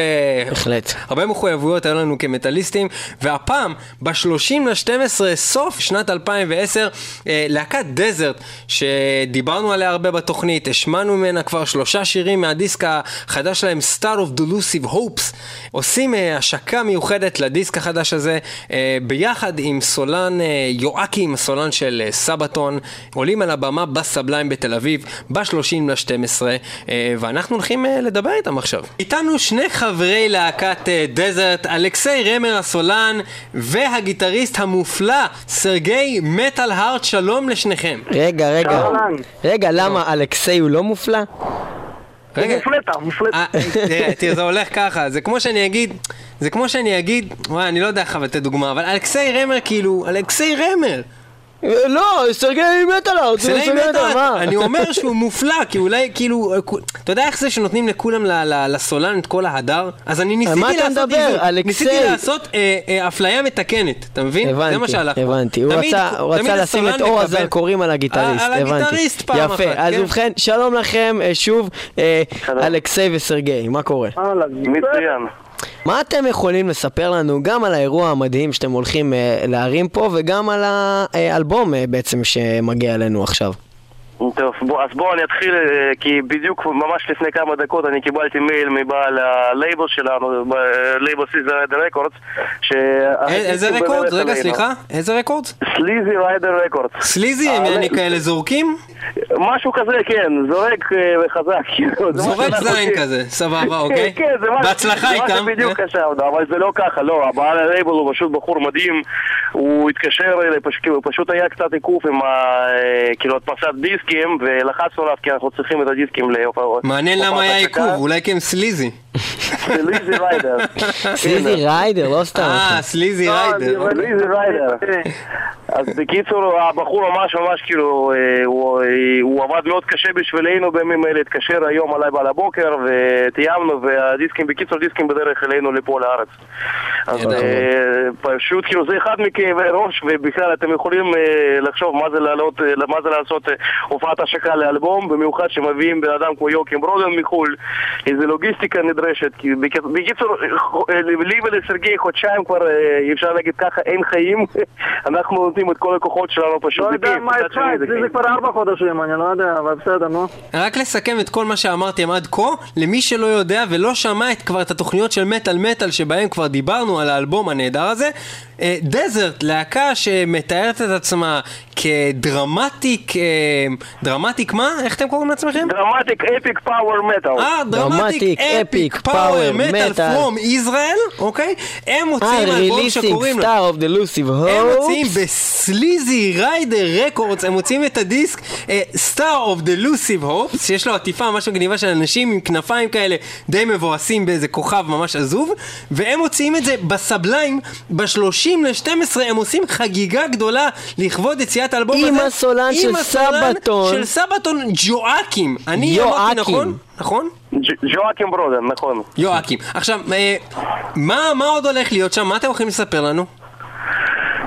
בהחלט. הרבה מחויבויות היו לנו כמטאליסטים, והפעם, ב-30 ל-12, סוף שנת 2010, אה, להקת דזרט, שדיברנו עליה הרבה בתוכנית, השמענו ממנה כבר שלושה שירים מהדיסק החדש שלהם, Star of Delusive Hopes, עושים אה, השקה מיוחדת לדיסק החדש הזה, אה, ביחד עם סולן אה, יואקים, הסולן של אה, סבתון, עולים על הבמה בסבליים בתל אביב, ב-30 ל-12, אה, ואנחנו הולכים לדבר איתם עכשיו. איתנו שני חברי להקת דזרט, אלכסיי רמר הסולן, והגיטריסט המופלא, סרגי מטאל הארט, שלום לשניכם. רגע, רגע. רגע, למה אלכסיי הוא לא מופלא? רגע, מופלטה, מופלטה. אה, תראה, תראה, זה הולך ככה, זה כמו שאני אגיד, זה כמו שאני אגיד, וואי, אני לא יודע איך לתת דוגמה, אבל אלכסיי רמר, כאילו, אלכסיי רמר. לא, סרגי מטאלארט, זה סרגי סרגי מטאל, מה? אני אומר שהוא מופלא, כי אולי, כאילו, אה, אתה יודע איך זה שנותנים לכולם, ל- ל- לסולן את כל ההדר? אז אני ניסיתי לעשות? ניסיתי לעשות אה, אה, אפליה מתקנת, אתה מבין? זה מה הבנתי, שהלך. הבנתי. הוא רצה- לשים את אור הזרקורים על הגיטריסט, על הבנתי. הגיטריסט פעם אחת, יפה, אז כן. ובכן, שלום לכם אה, שוב, אה, אלכסיי וסרגי, מה קורה? אהלן. מצוין. מה אתם יכולים לספר לנו גם על האירוע המדהים שאתם הולכים אה, להרים פה וגם על האלבום אה, בעצם שמגיע אלינו עכשיו? טוב, בוא, אז בואו אני אתחיל, אה, כי בדיוק ממש לפני כמה דקות אני קיבלתי מייל מבעל הלייבל שלנו, לייבל Sleaszy Rider Records, ש... איזה record? רגע, סליחה, איזה record? Sleaszy Rider Records. Sleazy, הם אה, יעני כאלה זורקים? משהו כזה, כן, זורק אה, וחזק, כאילו, זה זורק זין. כזה, סבבה, אוקיי? כן, זה מה בהצלחה זה איתם. שבדיוק אה? חשבנו, אבל זה לא ככה, לא, הבעל הלייבל הוא פשוט בחור מדהים, הוא התקשר אליי, כאילו, פשוט היה קצת עיכוב עם. אה, כאילו הדפסת דיסקים, ולחצנו עליו כי אנחנו צריכים את הדיסקים להופעות. מעניין למה היה עיכוב, אולי כי הם sleazy. Sleaszy Rider. Sleaszy Rider, לא סתם. אה, Sleaszy Rider. Sleaszy Rider. אז בקיצור, הבחור ממש ממש כאילו, אה, הוא, אה, הוא עבד מאוד קשה בשבילנו בימים אלה, התקשר היום עליי בעל הבוקר ותיאמנו, והדיסקים, בקיצור דיסקים בדרך אלינו לפה לארץ. אז. אה, פשוט כאילו זה אחד מכאבי ראש, ובכלל אתם יכולים לחשוב מה זה לעלות, מה זה לעשות הופעת השקה לאלבום, במיוחד שמביאים בן אדם כמו יואקים ברודן מחו"ל, איזה לוגיסטיקה נדרשת, כי בק- בקיצור, אה, לי ולסרגי חודשיים כבר, אה, אפשר להגיד ככה, אין חיים, אנחנו נותנים את כל הכוחות שלנו פשוט. לא יודע מה יצא, זה. כבר ארבע חודשים, אני לא יודע, אבל בסדר, נו. רק לסכם את כל מה שאמרתם עד כה, למי שלא יודע ולא שמע את, כבר את התוכניות של מטאל מטאל שבהם כבר דיברנו על האלבום הנהדר הזה, דזרט, להקה שמתארת את עצמה כדרמטיק, אה, Dramatic מה? איך אתם קוראים לעצמכם? Dramatic epic power metal. אה, דרמטיק Dramatic אפיק Epic פאוור Power מטאל Metal. from Israel, אוקיי? הם אה, מוציאים אלבום שקוראים לו... Star of Delusive הם מוציאים. ב Sleaszy Rider Records, הם מוציאים את הדיסק אה, Star of Delusive Hopes, שיש לו עטיפה ממש מגניבה של אנשים עם כנפיים כאלה די מבואסים באיזה כוכב ממש עזוב, והם מוציאים את זה ב Sublime, ב-30 ל-12 הם עושים חגיגה גדולה לכבוד יציאת האלבום עם הזה. הסולן עם של הסולן סבתון. של סבתון ג'ואקים. אני. אמרתי נכון? נכון? ג'ואקים ברודן, נכון. יואקים. עכשיו, אה, מה מה עוד הולך להיות שם? מה אתם יכולים לספר לנו?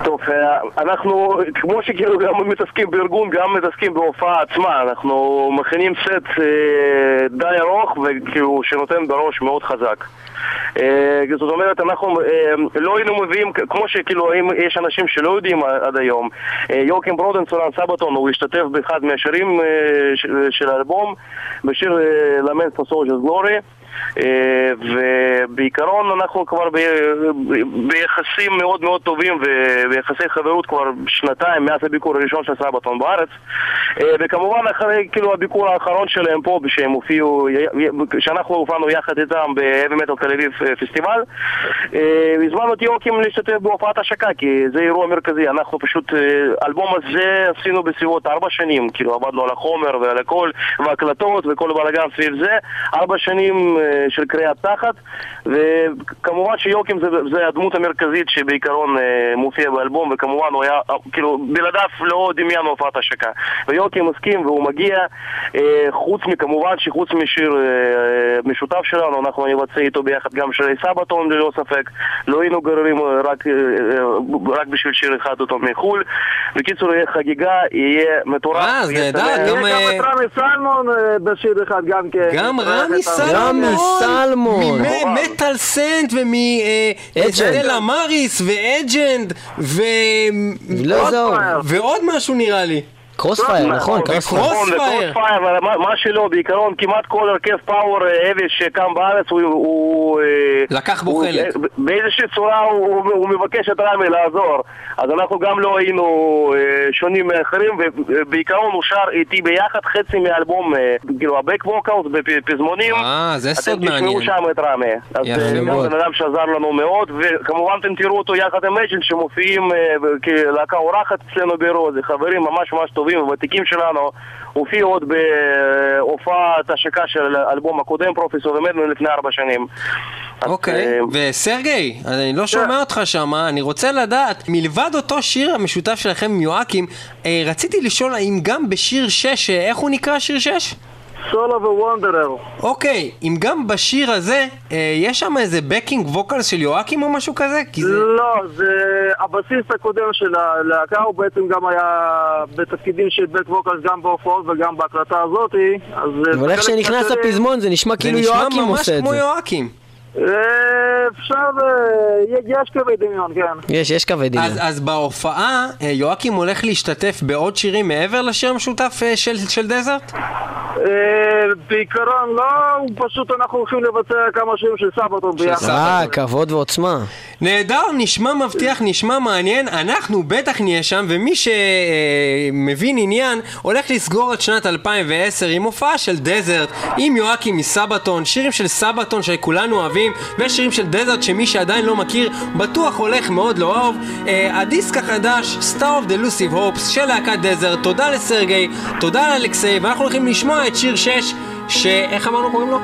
טוב, אה, אנחנו, כמו שכאילו גם מתעסקים בארגון, גם מתעסקים בהופעה עצמה. אנחנו מכינים סט אה, די ארוך וכאילו שנותן בראש מאוד חזק. אה, זאת אומרת, אנחנו לא היינו מביאים, כמו שכאילו, אם יש אנשים שלא יודעים עד היום, יורקים ברודן, סולן סבתון, הוא השתתף באחד מהשירים של האלבום, בשיר אה, Lament for Soldiers Glory. אה, ובעיקרון אנחנו כבר ביחסים מאוד מאוד טובים וביחסי חברות כבר שנתיים מאז הביקור הראשון של סבתון בארץ. אה, וכמובן אחרי כאילו הביקור האחרון שלהם פה שהם הופיעו, שאנחנו הופענו יחד איתם ב-Heavy Metal תל אביב אה, פסטיבל. הזמנו את יוקים להשתתף בהופעת השקה כי זה אירוע מרכזי. אנחנו פשוט, האלבום הזה עשינו בסביבות ארבע שנים כאילו עבדנו על החומר ועל הכל והקלטות וכל הבלאגן סביב זה. ארבע שנים של קריאת תחת וכמובן שיוקים זה, זה הדמות המרכזית שבעיקרון אה, מופיע באלבום וכמובן הוא היה, אה, כאילו, בלעדיו לא דמיין הופעת השקה. ויוקי מסכים והוא מגיע, אה, חוץ מכמובן שחוץ משיר אה, משותף שלנו, אנחנו נבצע איתו ביחד גם שירי סבתון ללא ספק. לא היינו גררים אה, רק, אה, אה, רק בשביל שיר אחד אותו מחו"ל. בקיצור, יהיה חגיגה, יהיה מטורף. אה, אז יהיה נהדר. גם, אה, גם את רמי סלמון אה, בשיר אחד גם כן. גם רמי סלמון, רמי סלמון. ממטאל סנט. ומסטלה מריס ואג'נד ו... לא. ועוד משהו נראה לי. קרוספייר, נכון, קרוספייר. נכון, Crossfire. קרוספייר, אבל מה- שלא, בעיקרון כמעט כל הרכב פאוור אבי שקם בארץ הוא... אה, לקח בו חלק. אה, באיזושהי צורה הוא, מבקש את רמי לעזור. אז אנחנו גם לא היינו אה, שונים מאחרים, ובעיקרון הוא שר איתי ביחד חצי מאלבום, אה, כאילו הבק ווקאוס בפזמונים. אה, זה סוד אתם תשמעו מעניין. שם את רמי. אז אה, גם. בן אדם שעזר לנו מאוד, וכמובן אתם תראו אותו יחד עם אג'נט שמופיעים אה, כלהקה אורחת אצלנו באירוע, זה חברים ממש ממש טובים וותיקים שלנו. הופיעו עוד בהופעת השקה של האלבום הקודם, פרופסור ומדמן, לפני ארבע שנים. אוקיי, אה, וסרגי, אני לא שומע אותך שם, אני רוצה לדעת, מלבד אותו שיר המשותף שלכם עם יואקים, אה, רציתי לשאול האם גם בשיר 6, אה, איך הוא נקרא שיר 6? Soul of a Wanderer. אוקיי, אם גם בשיר הזה, אה, יש שם איזה backing vocal של יואקים או משהו כזה? כי זה... לא, זה הבסיסט הקודם של הלהקה, הוא בעצם גם היה בתפקידים של back vocals גם בהופעות וגם בהקלטה הזאתי, אז... אה, אבל איך שנכנס מהשירים, הפזמון זה נשמע זה כאילו נשמע יואקים ממש עושה את כמו זה. יואקים. אה, אפשר, אה, יש קווי דמיון, כן. יש, יש קווי דמיון. אז, אז בהופעה, אה, יואקים הולך להשתתף בעוד שירים מעבר לשיר המשותף של, של Desert? בעיקרון לא, הוא פשוט אנחנו הולכים לבצע כמה שירים של סבתון ביחד. אה, כבוד ועוצמה. נהדר, נשמע מבטיח, נשמע מעניין, אנחנו בטח נהיה שם, ומי שמבין עניין הולך לסגור את שנת 2010 עם הופעה של דזרט, עם יואקים מסבתון, שירים של סבתון שכולנו אוהבים, ושירים של דזרט שמי שעדיין לא מכיר, בטוח הולך מאוד לאהוב. אה, הדיסק החדש, Star of the Elusive Hopes של להקת דזרט, תודה לסרגי, תודה לאלכסיי, ואנחנו הולכים לשמוע את שיר 6, שאיך אמרנו קוראים לו?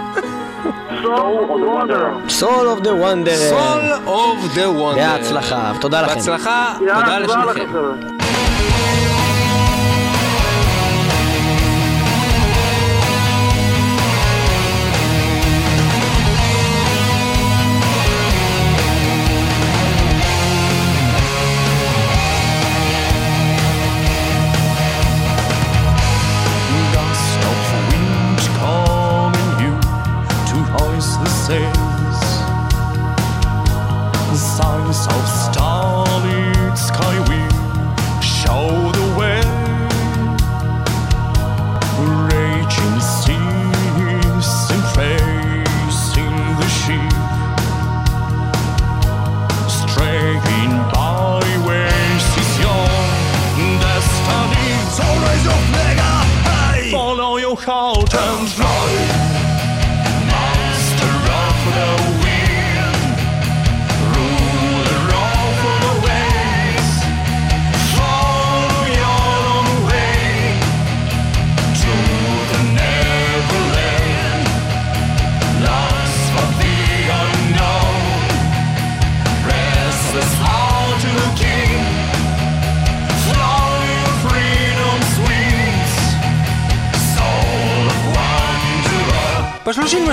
Soul of the Wanderer. Soul of the Wonder. בהצלחה, תודה לכם. בהצלחה, תודה לשניכם. so stop.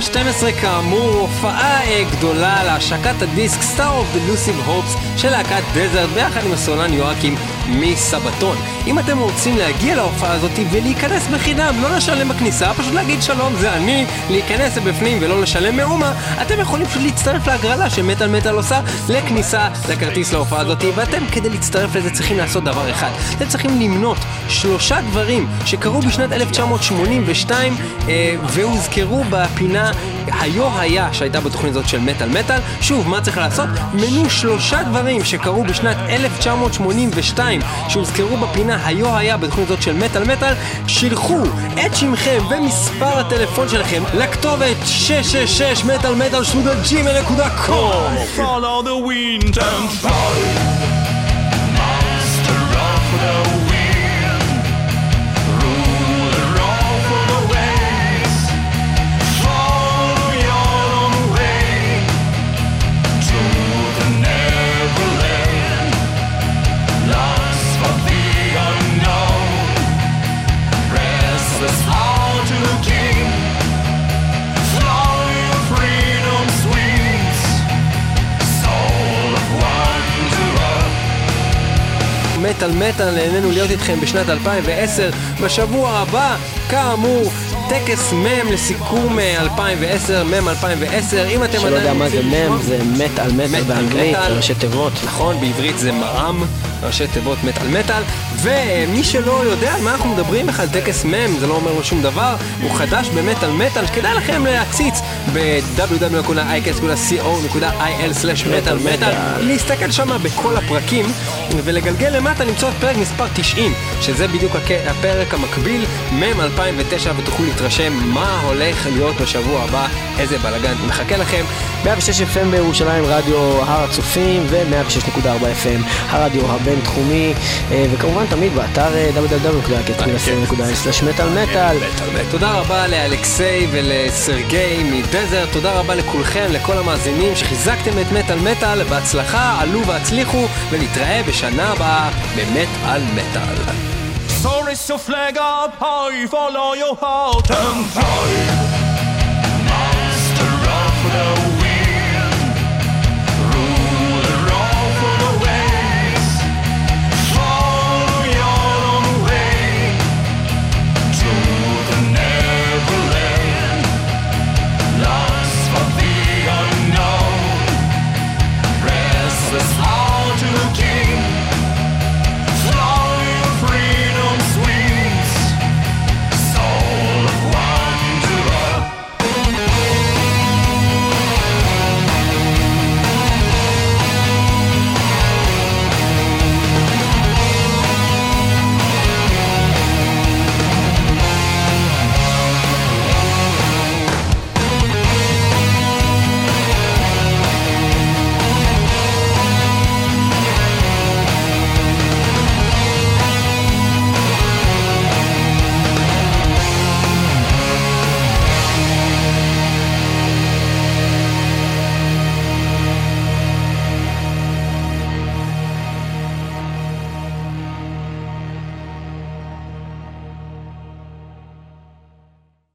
ב-30 ל-12 כאמור הופעה אה, גדולה להשקת הדיסק of the Elusive Hopes של להקת דזרט ביחד עם הסולן יואקים מסבתון. אם אתם רוצים להגיע להופעה הזאת ולהיכנס בחינם, לא לשלם בכניסה, פשוט להגיד שלום זה אני, להיכנס לבפנים ולא לשלם מאומה, אתם יכולים פשוט להצטרף להגרלה שמטאל מטאל עושה לכניסה לכרטיס להופעה הזאת, ואתם כדי להצטרף לזה צריכים לעשות דבר אחד. אתם צריכים למנות שלושה דברים שקרו בשנת 1982 אה, והוזכרו בפינה היו היה שהייתה בתוכנית הזאת של מטאל מטאל. שוב, מה צריך לעשות? מנו שלושה דברים שקרו בשנת 1982 שהוזכרו בפינה היו היה בתוכנית הזאת של מטאל מטאל. שילחו את שמכם ומספר הטלפון שלכם לכתובת 666 מטאל מטאל שטודה ג'ימל נקודה קום. Follow the wind and fly. מטאל מטאל, נהנינו להיות איתכם בשנת 2010. בשבוע הבא, כאמור, טקס מם לסיכום אה, 2010, מם 2010. אם אתם שלא יודע עדיין מה זה מם, זה מטאל מטאל באנגלית. ראשי תיבות. נכון, בעברית זה מע"מ, ראשי תיבות מטאל מטאל, ומי שלא יודע על מה אנחנו מדברים בכלל, טקס מם, זה לא אומר לו שום דבר, הוא חדש במטאל מטאל, שכדאי לכם להציץ ב-www.icast.co.il/מטאל מטאל, להסתכל שם בכל הפרקים, ולגלגל למטה למצוא את פרק מספר 90, שזה בדיוק הפרק המקביל, מם 2009, ותוכלו להתרשם מה הולך להיות בשבוע הבא, איזה בלאגן מחכה לכם. 106 FM בירושלים, רדיו הר הצופים, ו-106.4 FM, הרדיו הבינתחומי, אה, וכמובן תמיד באתר אה, www.cat.co.il/מטאל מטאל. תודה רבה לאלכסיי ולסרגי מדזר, תודה רבה לכולכם, לכל המאזינים שחיזקתם את מטאל מטאל, בהצלחה, עלו והצליחו, ונתראה בשנה הבאה באמת על מטאל. Sorry så flägg up high, follow your heart and fly